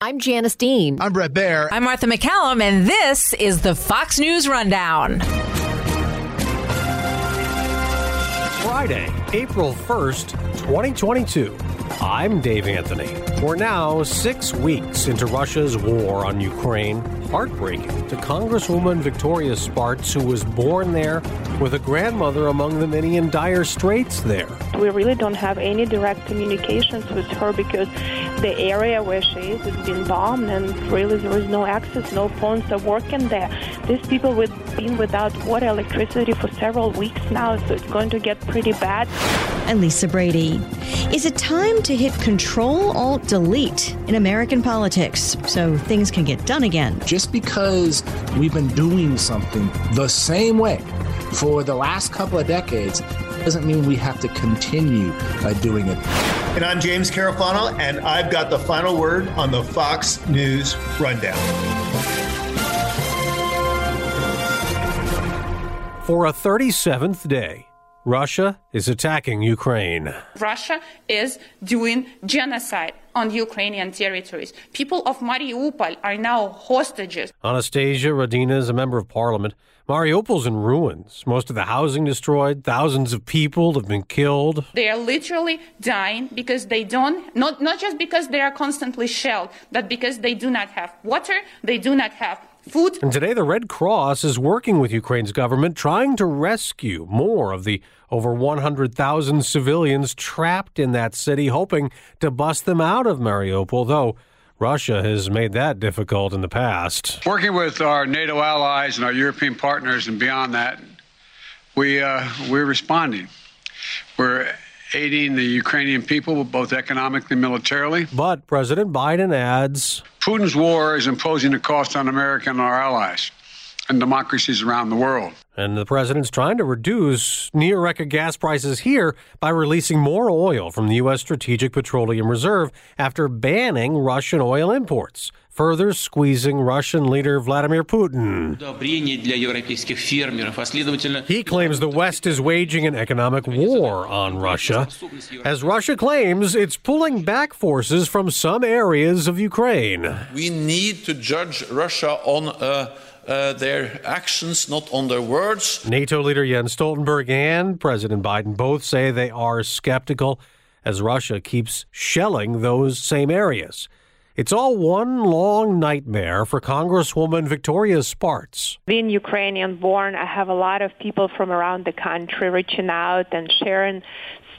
I'm Janice Dean. I'm Bret Baier. I'm Martha MacCallum, and this is the Fox News Rundown. Friday, April 1st, 2022. I'm Dave Anthony. We're now six weeks into Russia's war on Ukraine. Heartbreaking to Congresswoman Victoria Spartz, who was born there with a grandmother among the many in dire straits there. We really don't have any direct communications with her because the area where she is has been bombed and really there is no access, no phones are working there. These people have been without water, electricity for several weeks now, so it's going to get pretty bad. And Lisa Brady. Is it time to hit Control Alt Delete in American politics so things can get done again? Just because we've been doing something the same way for the last couple of decades doesn't mean we have to continue uh, doing it. And I'm James Carafano, and I've got the final word on the Fox News Rundown. For a 37th day, Russia is attacking Ukraine. Russia is doing genocide on Ukrainian territories. People of Mariupol are now hostages. Anastasia Radina is a member of parliament. Mariupol's in ruins. Most of the housing destroyed. Thousands of people have been killed. They are literally dying because they don't, not, not just because they are constantly shelled, but because they do not have water, they do not have food. And today, the Red Cross is working with Ukraine's government trying to rescue more of the over 100,000 civilians trapped in that city, hoping to bust them out of Mariupol, though Russia has made that difficult in the past. Working with our NATO allies and our European partners and beyond that, we, uh, we're responding. We're aiding the Ukrainian people, both economically and militarily. But President Biden adds Putin's war is imposing a cost on America and our allies and democracies around the world. And the president's trying to reduce near record gas prices here by releasing more oil from the U.S. Strategic Petroleum Reserve after banning Russian oil imports, further squeezing Russian leader Vladimir Putin. He claims the West is waging an economic war on Russia, as Russia claims it's pulling back forces from some areas of Ukraine. We need to judge Russia on. Uh, uh, their actions, not on their words. NATO leader Jens Stoltenberg and President Biden both say they are skeptical as Russia keeps shelling those same areas. It's all one long nightmare for Congresswoman Victoria Spartz. Being Ukrainian born, I have a lot of people from around the country reaching out and sharing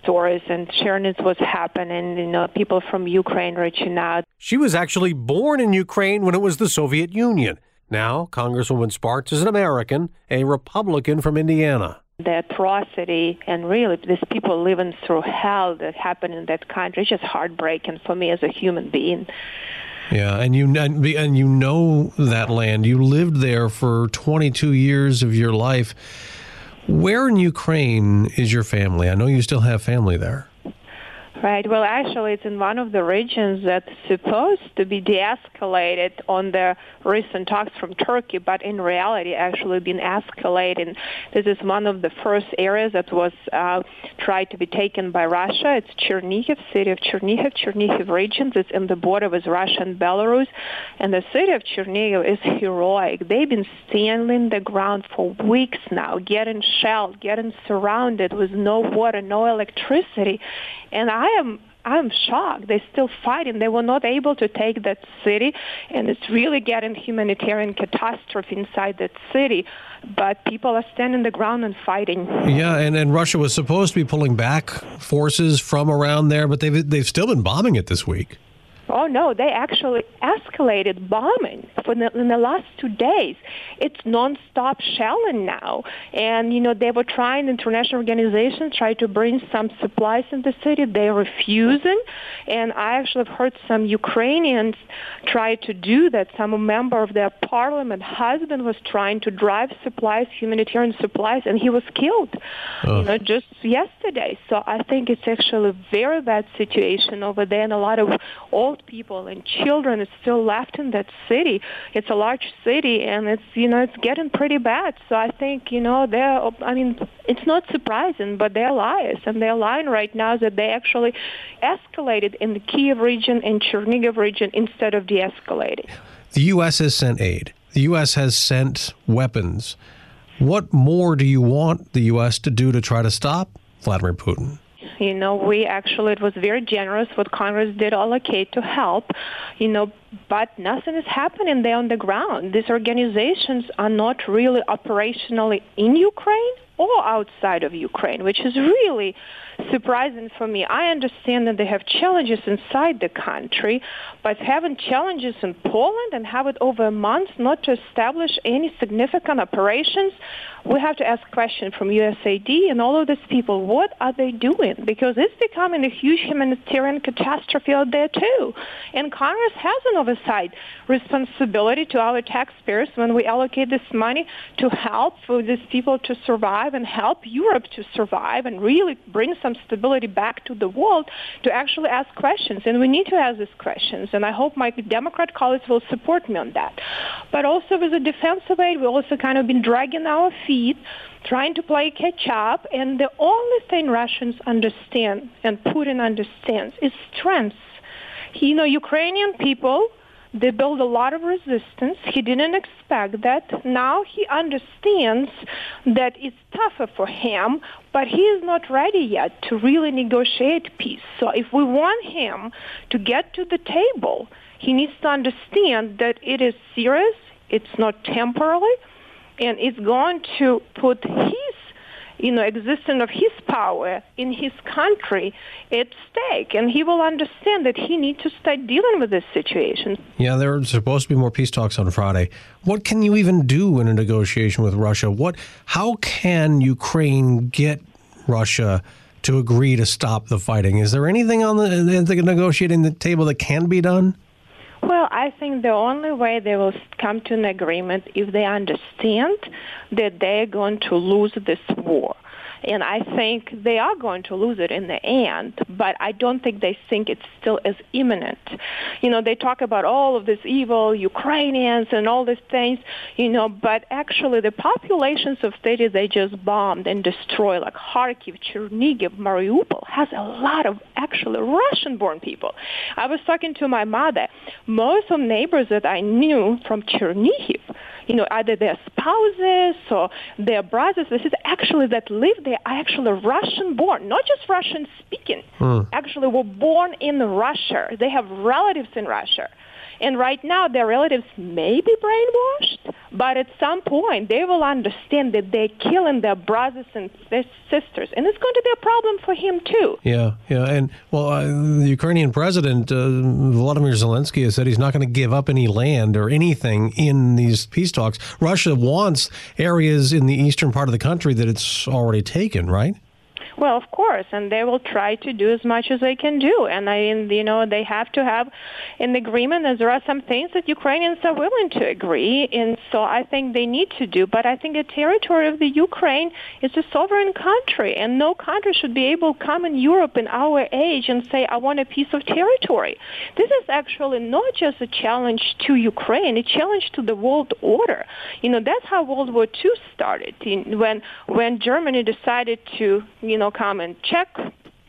stories and sharing what's happening. You know, people from Ukraine reaching out. She was actually born in Ukraine when it was the Soviet Union. Now, Congresswoman Spartz is an American, a Republican from Indiana. The atrocity and really these people living through hell that happened in that country is just heartbreaking for me as a human being. Yeah, and you and you know that land. You lived there for 22 years of your life. Where in Ukraine is your family? I know you still have family there. Right. Well, actually, it's in one of the regions that's supposed to be de-escalated on the recent talks from Turkey, but in reality, actually been escalating. This is one of the first areas that was uh, tried to be taken by Russia. It's Chernihiv, city of Chernihiv, Chernihiv region. It's in the border with Russia and Belarus, and the city of Chernihiv is heroic. They've been standing the ground for weeks now, getting shelled, getting surrounded with no water, no electricity, and I am I'm shocked. They're still fighting. They were not able to take that city, and it's really getting humanitarian catastrophe inside that city. But people are standing the ground and fighting. Yeah, and, and Russia was supposed to be pulling back forces from around there, but they've they've still been bombing it this week. Oh no, they actually escalated bombing for the, in the last two days. It's nonstop shelling now, and you know they were trying. International organizations try to bring some supplies in the city. They're refusing, and I actually have heard some Ukrainians try to do that. Some member of their parliament husband was trying to drive supplies, humanitarian supplies, and he was killed. Oh. You know, just yesterday. So I think it's actually a very bad situation over there, and a lot of old people and children is still left in that city. It's a large city, and it's you know, it's getting pretty bad. So I think, you know, they're, I mean, it's not surprising, but they're liars. And they're lying right now that they actually escalated in the Kiev region and Chernigiv region instead of de-escalating. The U.S. has sent aid. The U.S. has sent weapons. What more do you want the U.S. to do to try to stop Vladimir Putin? You know, we actually, it was very generous what Congress did allocate to help, you know, but nothing is happening there on the ground. These organizations are not really operationally in Ukraine or outside of Ukraine, which is really surprising for me. I understand that they have challenges inside the country, but having challenges in Poland and have it over a month not to establish any significant operations, we have to ask questions from USAID and all of these people. What are they doing? Because it's becoming a huge humanitarian catastrophe out there too. And Congress has an oversight responsibility to our taxpayers when we allocate this money to help for these people to survive and help Europe to survive and really bring some stability back to the world to actually ask questions. And we need to ask these questions. And I hope my Democrat colleagues will support me on that. But also with the defensive aid, we've also kind of been dragging our feet trying to play catch up. And the only thing Russians understand and Putin understands is strength. You know, Ukrainian people they build a lot of resistance. He didn't expect that. Now he understands that it's tougher for him, but he is not ready yet to really negotiate peace. So if we want him to get to the table, he needs to understand that it is serious, it's not temporary, and it's going to put his you know, existence of his power in his country at stake. And he will understand that he needs to start dealing with this situation. Yeah, there are supposed to be more peace talks on Friday. What can you even do in a negotiation with Russia? What, how can Ukraine get Russia to agree to stop the fighting? Is there anything on the, the negotiating the table that can be done? I think the only way they will come to an agreement if they understand that they're going to lose this war. And I think they are going to lose it in the end, but I don't think they think it's still as imminent. You know, they talk about all of this evil Ukrainians and all these things, you know, but actually the populations of cities they just bombed and destroyed, like Kharkiv, Chernigiv, Mariupol, has a lot of actually Russian-born people. I was talking to my mother. Most of neighbors that I knew from Chernihiv, you know, either their spouses or their brothers, this is actually that live there are actually Russian born, not just Russian speaking, hmm. actually were born in Russia. They have relatives in Russia. And right now, their relatives may be brainwashed, but at some point, they will understand that they're killing their brothers and sisters, and it's going to be a problem for him too. Yeah, yeah, and well, uh, the Ukrainian president uh, Volodymyr Zelensky has said he's not going to give up any land or anything in these peace talks. Russia wants areas in the eastern part of the country that it's already taken, right? Well, of course, and they will try to do as much as they can do. And I, mean, you know, they have to have an agreement. As there are some things that Ukrainians are willing to agree, and so I think they need to do. But I think the territory of the Ukraine is a sovereign country, and no country should be able to come in Europe in our age and say, "I want a piece of territory." This is actually not just a challenge to Ukraine; a challenge to the world order. You know, that's how World War II started. When when Germany decided to, you know come and Czech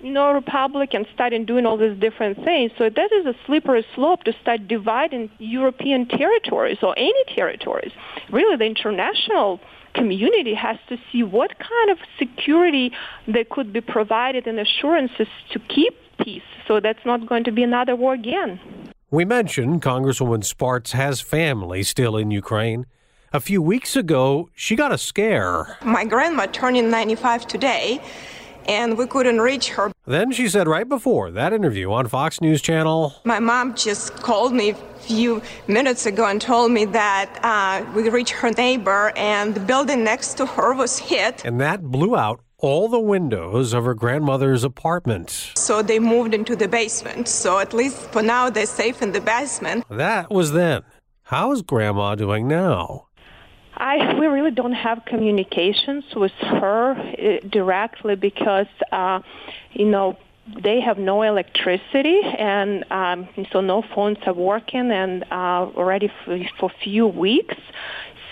you know, republic and starting doing all these different things. So that is a slippery slope to start dividing European territories or any territories. Really, the international community has to see what kind of security that could be provided and assurances to keep peace so that's not going to be another war again. We mentioned Congresswoman Spartz has family still in Ukraine. A few weeks ago, she got a scare. My grandma turning 95 today and we couldn't reach her. Then she said right before that interview on Fox News Channel My mom just called me a few minutes ago and told me that uh, we reached her neighbor and the building next to her was hit. And that blew out all the windows of her grandmother's apartment. So they moved into the basement. So at least for now, they're safe in the basement. That was then. How's grandma doing now? I we really don't have communications with her uh, directly because uh, you know they have no electricity and um, so no phones are working and uh, already for, for a few weeks.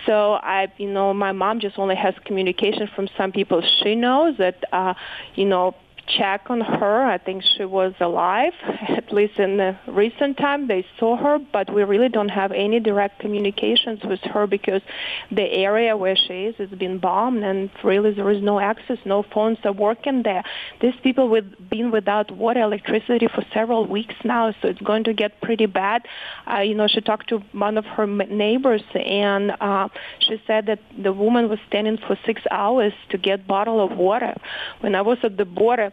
So I, you know, my mom just only has communication from some people she knows that, uh, you know, check on her. I think she was alive, at least in the recent time. They saw her, but we really don't have any direct communications with her because the area where she is has been bombed, and really there is no access, no phones are working there. These people have been without water, electricity for several weeks now, so it's going to get pretty bad. Uh, you know, she talked to one of her neighbors, and uh, she said that the woman was standing for six hours to get a bottle of water. When I was at the border,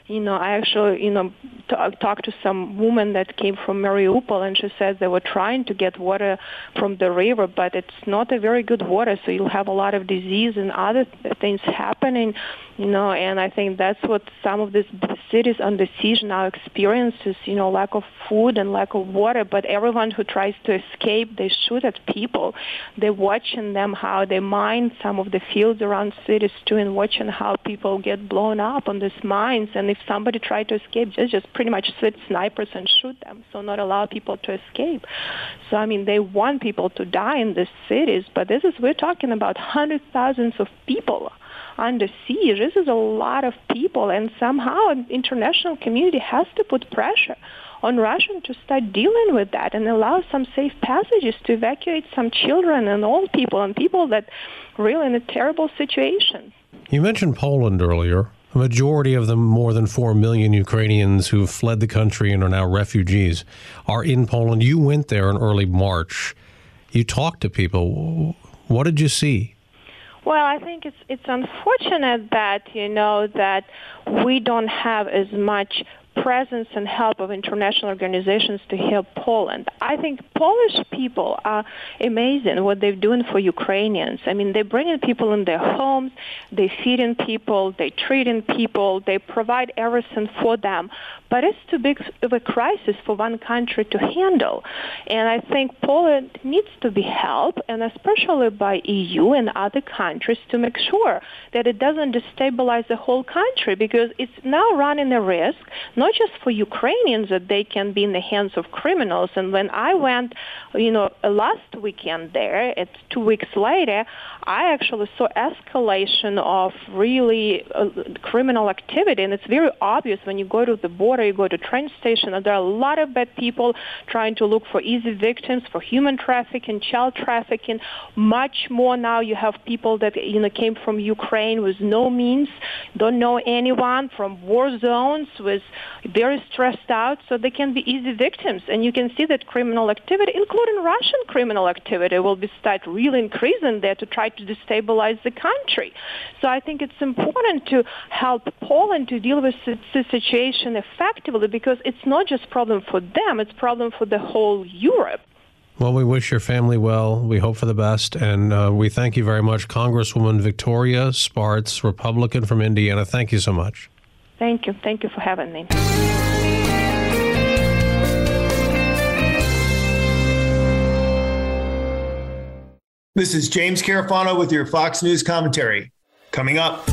you know, I actually, you know, t- talked to some woman that came from Mariupol, and she says they were trying to get water from the river, but it's not a very good water, so you'll have a lot of disease and other things happening, you know. And I think that's what some of these cities under siege now experiences, you know, lack of food and lack of water. But everyone who tries to escape, they shoot at people. They're watching them how they mine some of the fields around cities too, and watching how people get blown up on these mines and if somebody tried to escape, just just pretty much sit snipers and shoot them, so not allow people to escape. So I mean, they want people to die in these cities, but this is we're talking about hundred thousands of people under siege. This is a lot of people, and somehow international community has to put pressure on Russia to start dealing with that and allow some safe passages to evacuate some children and old people and people that really in a terrible situation. You mentioned Poland earlier. A majority of the more than 4 million Ukrainians who have fled the country and are now refugees are in Poland. You went there in early March. You talked to people. What did you see? Well, I think it's it's unfortunate that you know that we don't have as much presence and help of international organizations to help Poland. I think Polish people are amazing what they're doing for Ukrainians. I mean, they're bringing people in their homes, they're feeding people, they're treating people, they provide everything for them. But it's too big of a crisis for one country to handle. And I think Poland needs to be helped, and especially by EU and other countries to make sure that it doesn't destabilize the whole country because it's now running a risk not just for Ukrainians that they can be in the hands of criminals. And when I went, you know, last weekend there, it's two weeks later, I actually saw escalation of really uh, criminal activity, and it's very obvious when you go to the border, you go to train station, and there are a lot of bad people trying to look for easy victims for human trafficking, child trafficking. Much more now, you have people that you know came from Ukraine with no means, don't know anyone, from war zones with very stressed out, so they can be easy victims. And you can see that criminal activity, including Russian criminal activity, will be start really increasing there to try to destabilize the country. So I think it's important to help Poland to deal with the situation effectively because it's not just problem for them; it's problem for the whole Europe. Well, we wish your family well. We hope for the best. And uh, we thank you very much, Congresswoman Victoria Spartz, Republican from Indiana. Thank you so much. Thank you. Thank you for having me. This is James Carafano with your Fox News commentary. Coming up.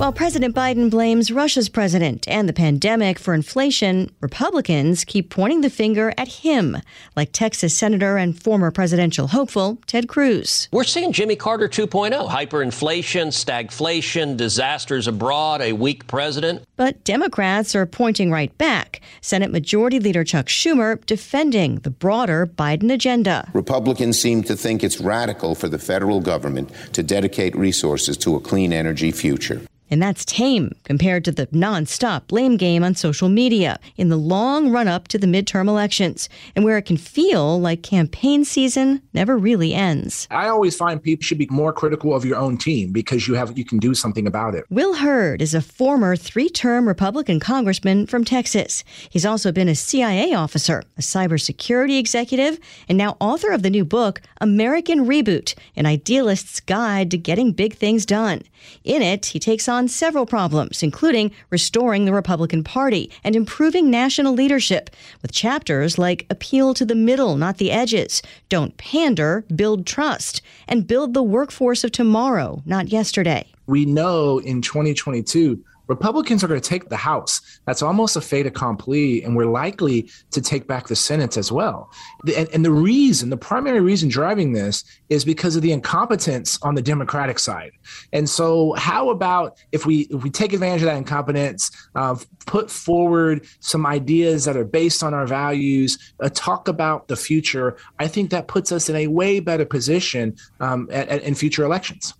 While President Biden blames Russia's president and the pandemic for inflation, Republicans keep pointing the finger at him, like Texas Senator and former presidential hopeful Ted Cruz. We're seeing Jimmy Carter 2.0 hyperinflation, stagflation, disasters abroad, a weak president. But Democrats are pointing right back. Senate Majority Leader Chuck Schumer defending the broader Biden agenda. Republicans seem to think it's radical for the federal government to dedicate resources to a clean energy future. And that's tame compared to the nonstop blame game on social media in the long run up to the midterm elections, and where it can feel like campaign season never really ends. I always find people should be more critical of your own team because you have you can do something about it. Will Hurd is a former three-term Republican congressman from Texas. He's also been a CIA officer, a cybersecurity executive, and now author of the new book American Reboot: An Idealist's Guide to Getting Big Things Done. In it, he takes on several problems, including restoring the Republican Party and improving national leadership, with chapters like Appeal to the Middle, not the Edges, Don't Pander, Build Trust, and Build the Workforce of Tomorrow, not Yesterday. We know in 2022, Republicans are going to take the House. That's almost a fait accompli, and we're likely to take back the Senate as well. And, and the reason, the primary reason driving this is because of the incompetence on the Democratic side. And so, how about if we if we take advantage of that incompetence, uh, put forward some ideas that are based on our values, uh, talk about the future? I think that puts us in a way better position um, at, at, in future elections.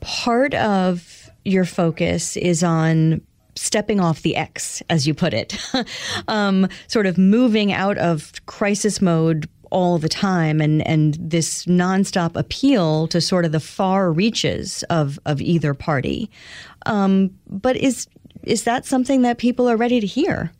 Part of your focus is on stepping off the X, as you put it, um, sort of moving out of crisis mode all the time and and this nonstop appeal to sort of the far reaches of of either party. Um, but is is that something that people are ready to hear?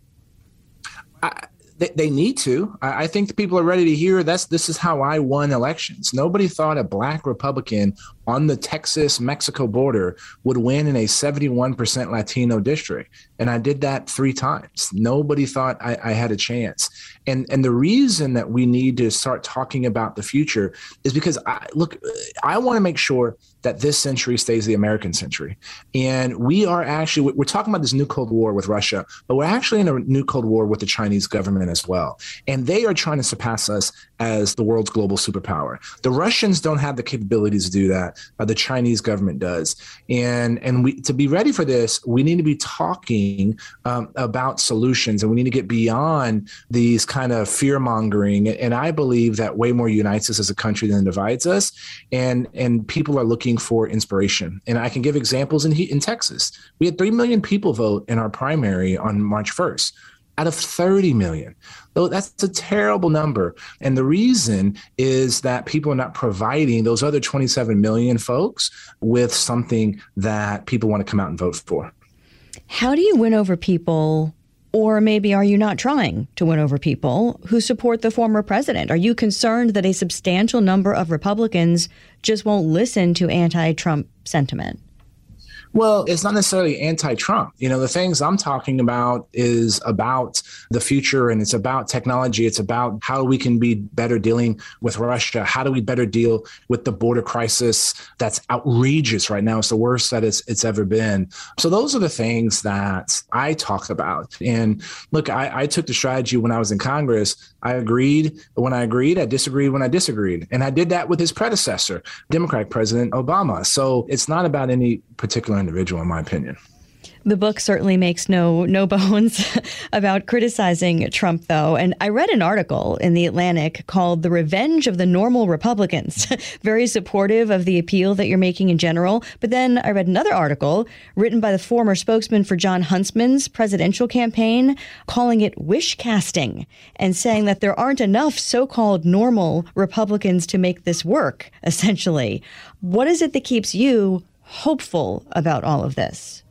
I, they, need to. I, I think people are ready to hear that's this is how I won elections. Nobody thought a black Republican on the Texas Mexico border would win in a 71% Latino district. And I did that three times. Nobody thought I, I, had a chance. And, and the reason that we need to start talking about the future is because I, look, I want to make sure that this century stays the American century. And we are actually, we're talking about this new Cold War with Russia, but we're actually in a new Cold War with the Chinese government as well. And they are trying to surpass us as the world's global superpower. The Russians don't have the capabilities to do that. Uh, the Chinese government does. And and we to be ready for this, we need to be talking um, about solutions, and we need to get beyond these kind of fear mongering. And I believe that way more unites us as a country than divides us. And and people are looking for inspiration. And I can give examples in in Texas. We had three million people vote in our primary on March first out of 30 million. Though that's a terrible number. And the reason is that people are not providing those other 27 million folks with something that people want to come out and vote for. How do you win over people? Or maybe are you not trying to win over people who support the former president? Are you concerned that a substantial number of Republicans just won't listen to anti Trump sentiment? Well, it's not necessarily anti Trump. You know, the things I'm talking about is about the future and it's about technology. It's about how we can be better dealing with Russia. How do we better deal with the border crisis that's outrageous right now? It's the worst that it's, it's ever been. So, those are the things that I talk about. And look, I, I took the strategy when I was in Congress. I agreed when I agreed, I disagreed when I disagreed. And I did that with his predecessor, Democratic President Obama. So, it's not about any particular individual, in my opinion. The book certainly makes no no bones about criticizing Trump, though. And I read an article in the Atlantic called "The Revenge of the Normal Republicans," very supportive of the appeal that you're making in general. But then I read another article written by the former spokesman for Jon Huntsman's presidential campaign, calling it wish casting and saying that there aren't enough so-called normal Republicans to make this work. Essentially, what is it that keeps you hopeful about all of this?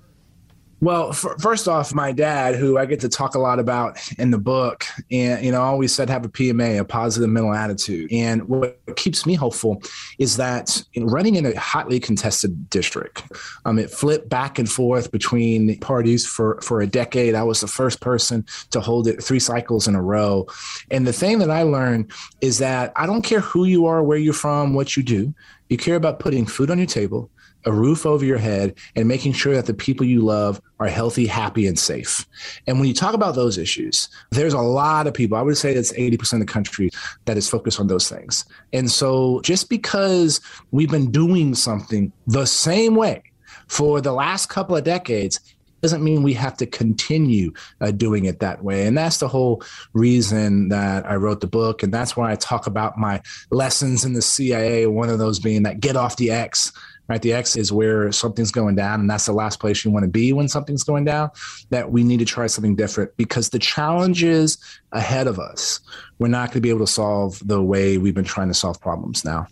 Well, f- first off, my dad, who I get to talk a lot about in the book, and you know, always said have a PMA, a positive mental attitude. And what keeps me hopeful is that in running in a hotly contested district, um, it flipped back and forth between parties for for a decade. I was the first person to hold it three cycles in a row. And the thing that I learned is that I don't care who you are, where you're from, what you do. You care about putting food on your table a roof over your head, and making sure that the people you love are healthy, happy, and safe. And when you talk about those issues, there's a lot of people, I would say that's 80% of the country that is focused on those things. And so just because we've been doing something the same way for the last couple of decades, doesn't mean we have to continue uh, doing it that way. And that's the whole reason that I wrote the book. And that's why I talk about my lessons in the CIA, one of those being that get off the X right? The X is where something's going down, and that's the last place you want to be when something's going down. That we need to try something different because the challenges ahead of us, we're not going to be able to solve the way we've been trying to solve problems now.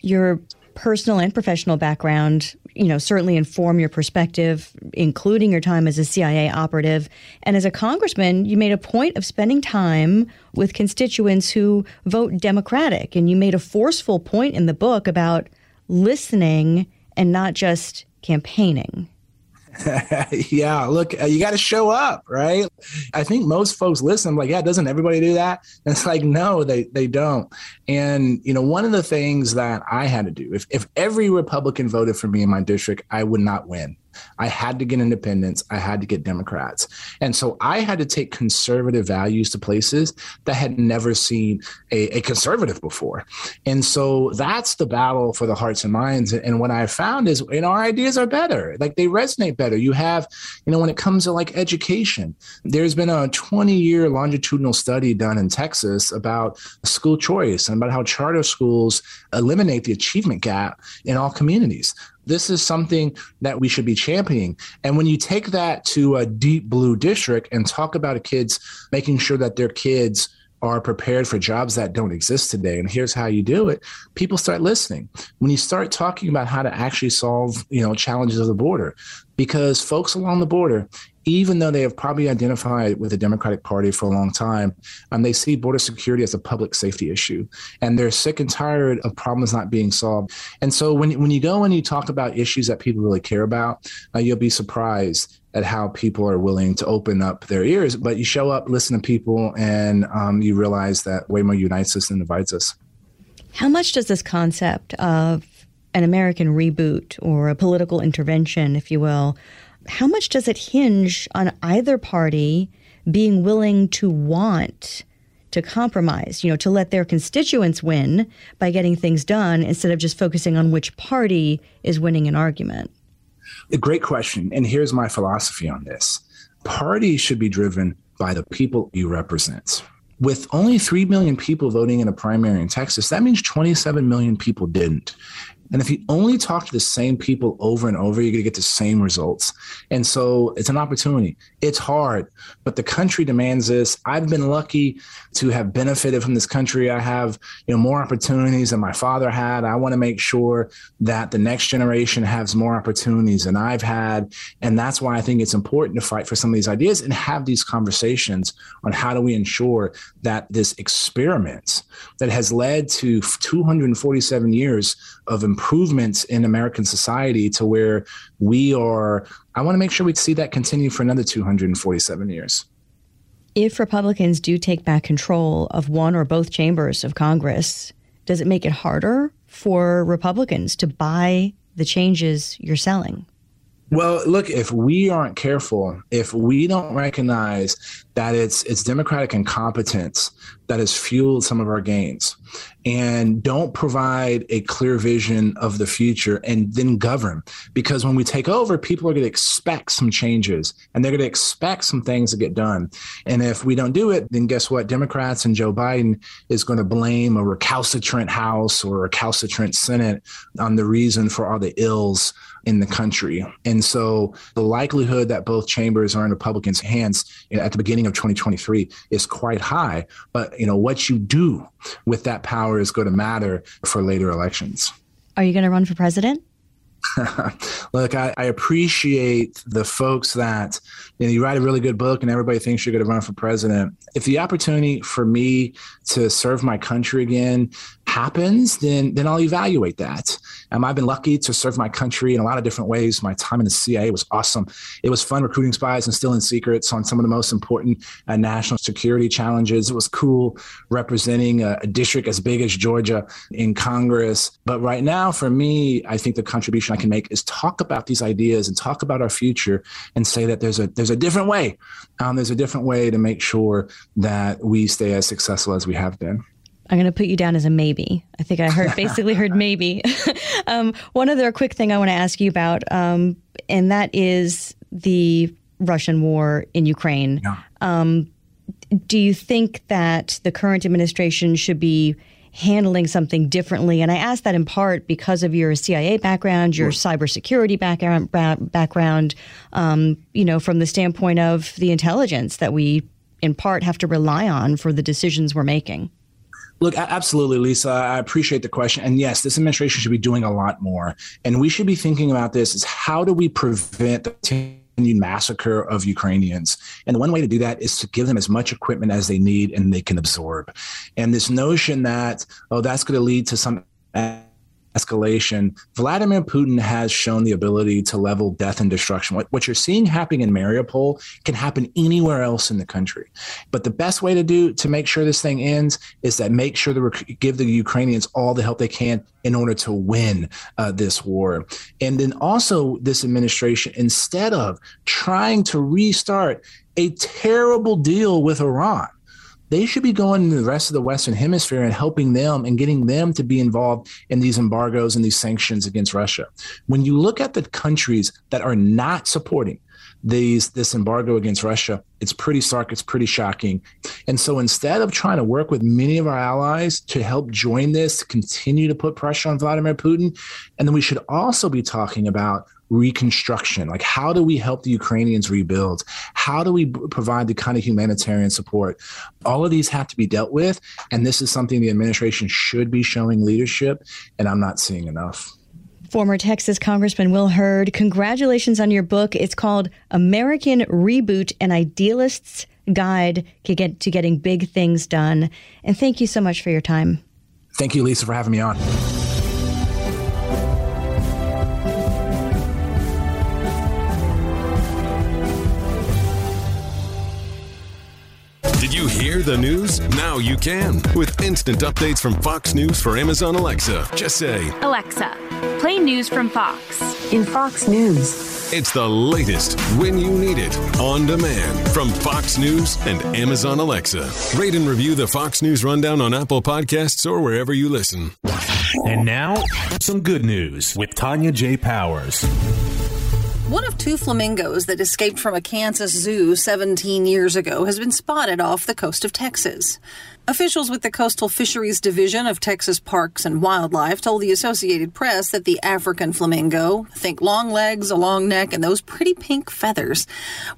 Your personal and professional background, you know, certainly inform your perspective, including your time as a CIA operative. And as a congressman, you made a point of spending time with constituents who vote Democratic. And you made a forceful point in the book about listening and not just campaigning. yeah, look, uh, you got to show up, right? I think most folks listen. Like, yeah, doesn't everybody do that? And it's like, no, they they don't. And you know, one of the things that I had to do, if if every Republican voted for me in my district, I would not win. I had to get independents. I had to get Democrats. And so I had to take conservative values to places that had never seen a, a conservative before. And so that's the battle for the hearts and minds. And what I found is, you know, our ideas are better. Like they resonate better. You have, you know, when it comes to like education, there's been a 20 year longitudinal study done in Texas about school choice and about how charter schools eliminate the achievement gap in all communities. This is something that we should be championing. And when you take that to a deep blue district and talk about kids making sure that their kids are prepared for jobs that don't exist today and here's how you do it people start listening when you start talking about how to actually solve you know challenges of the border because folks along the border even though they have probably identified with the Democratic Party for a long time, um, they see border security as a public safety issue, and they're sick and tired of problems not being solved. And so, when when you go and you talk about issues that people really care about, uh, you'll be surprised at how people are willing to open up their ears. But you show up, listen to people, and um, you realize that way more unites us than divides us. How much does this concept of an American reboot or a political intervention, if you will, how much does it hinge on either party being willing to want to compromise, you know, to let their constituents win by getting things done instead of just focusing on which party is winning an argument? A great question. And here's my philosophy on this parties should be driven by the people you represent. With only 3 million people voting in a primary in Texas, that means 27 million people didn't. And if you only talk to the same people over and over, you're going to get the same results. And so it's an opportunity. It's hard, but the country demands this. I've been lucky to have benefited from this country. I have, you know, more opportunities than my father had. I want to make sure that the next generation has more opportunities than I've had. And that's why I think it's important to fight for some of these ideas and have these conversations on how do we ensure that this experiment that has led to 247 years of improvements in American society to where we are. I want to make sure we see that continue for another 247 years. If Republicans do take back control of one or both chambers of Congress, does it make it harder for Republicans to buy the changes you're selling? Well, look, if we aren't careful, if we don't recognize that it's it's democratic incompetence that has fueled some of our gains and don't provide a clear vision of the future and then govern. Because when we take over people are going to expect some changes and they're going to expect some things to get done. And if we don't do it then guess what? Democrats and joe biden is going to blame a recalcitrant house or a recalcitrant senate on the reason for all the ills in the country. And so the likelihood that both chambers are in Republicans' hands at the beginning of 2023 is quite high. But you know what you do with that power is going to matter for later elections. Are you going to run for president? Look, I, I, appreciate the folks that you know you write a really good book and everybody thinks you're going to run for president. If the opportunity for me to serve my country again happens, then then I'll evaluate that. Um, I've been lucky to serve my country in a lot of different ways. My time in the CIA was awesome. It was fun recruiting spies and stealing secrets on some of the most important uh, national security challenges. It was cool representing a, a district as big as Georgia in Congress. But right now, for me, I think the contribution I can make is talk about these ideas and talk about our future and say that there's a there's a different way. Um, there's a different way to make sure that we stay as successful as we have been. I'm going to put you down as a maybe. I think I heard basically heard maybe. um, one other quick thing I want to ask you about, um, and that is the Russian war in Ukraine. Yeah. Um, do you think that the current administration should be handling something differently? And I ask that in part because of your CIA background, your sure. cybersecurity background, background. Um, you know, from the standpoint of the intelligence that we, in part, have to rely on for the decisions we're making. Look, absolutely, Lisa. I appreciate the question. And yes, this administration should be doing a lot more. And we should be thinking about this is how do we prevent the continued massacre of Ukrainians? And one way to do that is to give them as much equipment as they need and they can absorb. And this notion that, oh, that's going to lead to some escalation, Vladimir Putin has shown the ability to level death and destruction. What, what you're seeing happening in Mariupol can happen anywhere else in the country. But the best way to do to make sure this thing ends is that make sure to give the Ukrainians all the help they can in order to win uh, this war. And then also, this administration, instead of trying to restart a terrible deal with Iran, they should be going to the rest of the Western Hemisphere and helping them and getting them to be involved in these embargoes and these sanctions against Russia. When you look at the countries that are not supporting these this embargo against Russia, it's pretty stark, it's pretty shocking. And so instead of trying to work with many of our allies to help join this, to continue to put pressure on Vladimir Putin, and then we should also be talking about reconstruction like how do we help the ukrainians rebuild how do we provide the kind of humanitarian support all of these have to be dealt with and this is something the administration should be showing leadership and i'm not seeing enough Former Texas Congressman Will Hurd, congratulations on your book. It's called American Reboot An Idealist's Guide to, get, to Getting Big Things Done. And thank you so much for your time. Thank you, Lisa, for having me on. You hear the news? Now you can. With instant updates from Fox News for Amazon Alexa. Just say, Alexa, play news from Fox. In Fox News. It's the latest when you need it on demand from Fox News and Amazon Alexa. Rate and review the Fox News Rundown on Apple Podcasts or wherever you listen. And now, some good news with Tonya J. Powers. One of two flamingos that escaped from a Kansas zoo 17 years ago has been spotted off the coast of Texas. Officials with the Coastal Fisheries Division of Texas Parks and Wildlife told the Associated Press that the African flamingo, think long legs, a long neck, and those pretty pink feathers,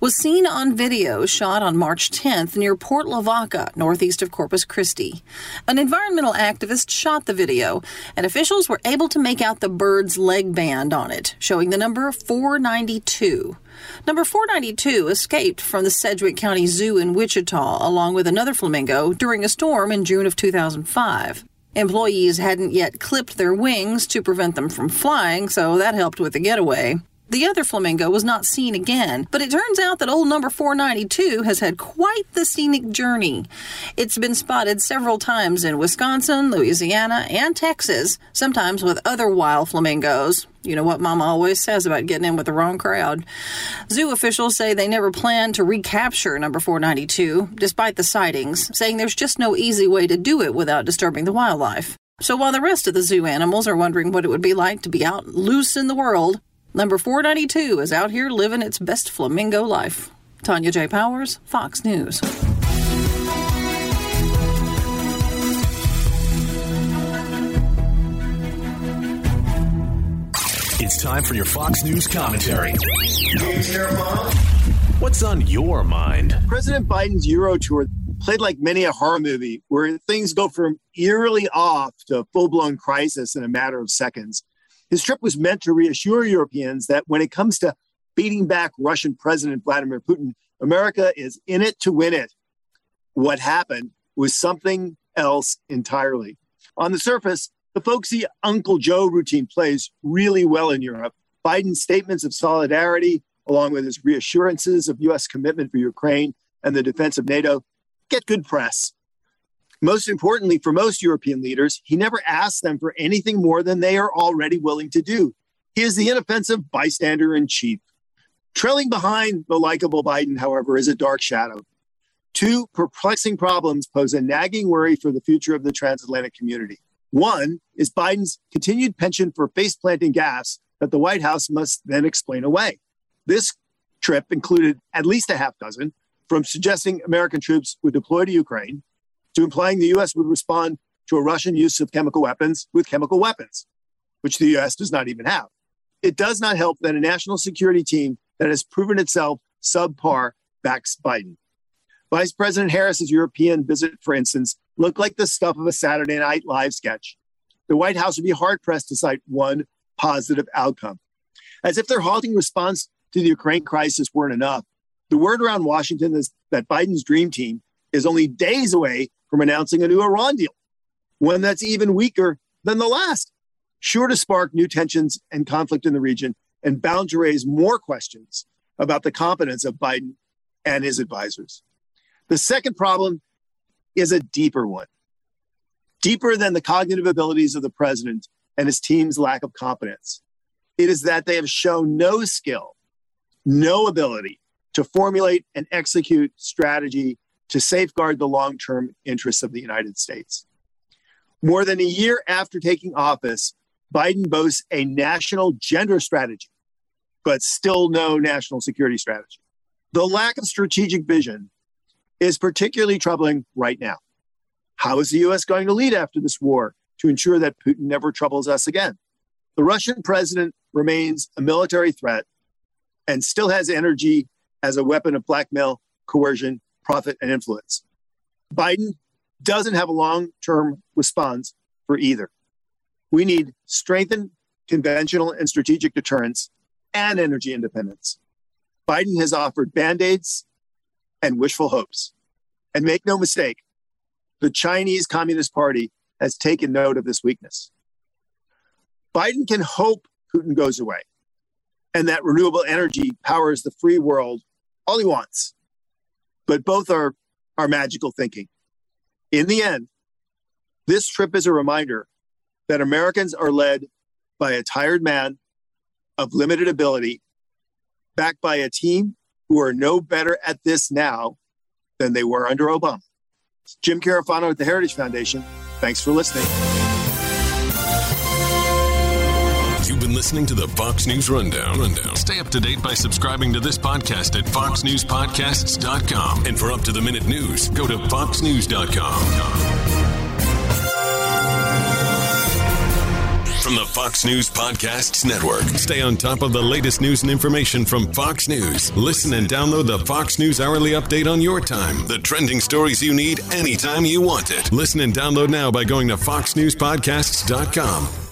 was seen on video shot on March 10th near Port Lavaca, northeast of Corpus Christi. An environmental activist shot the video, and officials were able to make out the bird's leg band on it, showing the number 492. Number 492 escaped from the Sedgwick County Zoo in Wichita along with another flamingo during a storm in June of 2005. Employees hadn't yet clipped their wings to prevent them from flying, so that helped with the getaway. The other flamingo was not seen again, but it turns out that old number 492 has had quite the scenic journey. It's been spotted several times in Wisconsin, Louisiana, and Texas, sometimes with other wild flamingos. You know what Mama always says about getting in with the wrong crowd. Zoo officials say they never plan to recapture number 492, despite the sightings, saying there's just no easy way to do it without disturbing the wildlife. So while the rest of the zoo animals are wondering what it would be like to be out loose in the world, Number 492 is out here living its best flamingo life. Tonya J. Powers, Fox News. It's time for your Fox News commentary. What's on your mind? President Biden's Euro tour played like many a horror movie where things go from eerily off to full blown crisis in a matter of seconds. His trip was meant to reassure Europeans that when it comes to beating back Russian President Vladimir Putin, America is in it to win it. What happened was something else entirely. On the surface, the folksy Uncle Joe routine plays really well in Europe. Biden's statements of solidarity, along with his reassurances of U.S. commitment for Ukraine and the defense of NATO, get good press. Most importantly, for most European leaders, he never asks them for anything more than they are already willing to do. He is the inoffensive bystander in chief. Trailing behind the likable Biden, however, is a dark shadow. Two perplexing problems pose a nagging worry for the future of the transatlantic community. One is Biden's continued penchant for face planting gas that the White House must then explain away. This trip included at least a half dozen, from suggesting American troops would deploy to Ukraine to implying the U.S. would respond to a Russian use of chemical weapons with chemical weapons, which the U.S. does not even have. It does not help that a national security team that has proven itself subpar backs Biden. Vice President Harris's European visit, for instance, looked like the stuff of a Saturday Night Live sketch. The White House would be hard pressed to cite one positive outcome. As if their halting response to the Ukraine crisis weren't enough, the word around Washington is that Biden's dream team is only days away from announcing a new Iran deal, one that's even weaker than the last. sure to spark new tensions and conflict in the region, and bound to raise more questions about the competence of Biden and his advisors. The second problem is a deeper one, deeper than the cognitive abilities of the president and his team's lack of competence. It is that they have shown no skill, no ability to formulate and execute strategy to safeguard the long term interests of the United States. More than a year after taking office, Biden boasts a national gender strategy, but still no national security strategy. The lack of strategic vision is particularly troubling right now. How is the U.S. going to lead after this war to ensure that Putin never troubles us again? The Russian president remains a military threat and still has energy as a weapon of blackmail, coercion, profit, and influence. Biden doesn't have a long term response for either. We need strengthened conventional and strategic deterrence and energy independence. Biden has offered band aids and wishful hopes. And make no mistake, the Chinese Communist Party has taken note of this weakness. Biden can hope Putin goes away and that renewable energy powers the free world all he wants. But both are, are magical thinking. In the end, this trip is a reminder that Americans are led by a tired man of limited ability, backed by a team who are no better at this now than they were under Obama. Jim Carafano at the Heritage Foundation. Thanks for listening. Listening to the Fox News Rundown. Rundown. Stay up to date by subscribing to this podcast at foxnewspodcasts.com. And for up to the minute news, go to foxnews.com. From the Fox News Podcasts Network. Stay on top of the latest news and information from Fox News. Listen and download the Fox News Hourly Update on your time. The trending stories you need anytime you want it. Listen and download now by going to foxnewspodcasts.com.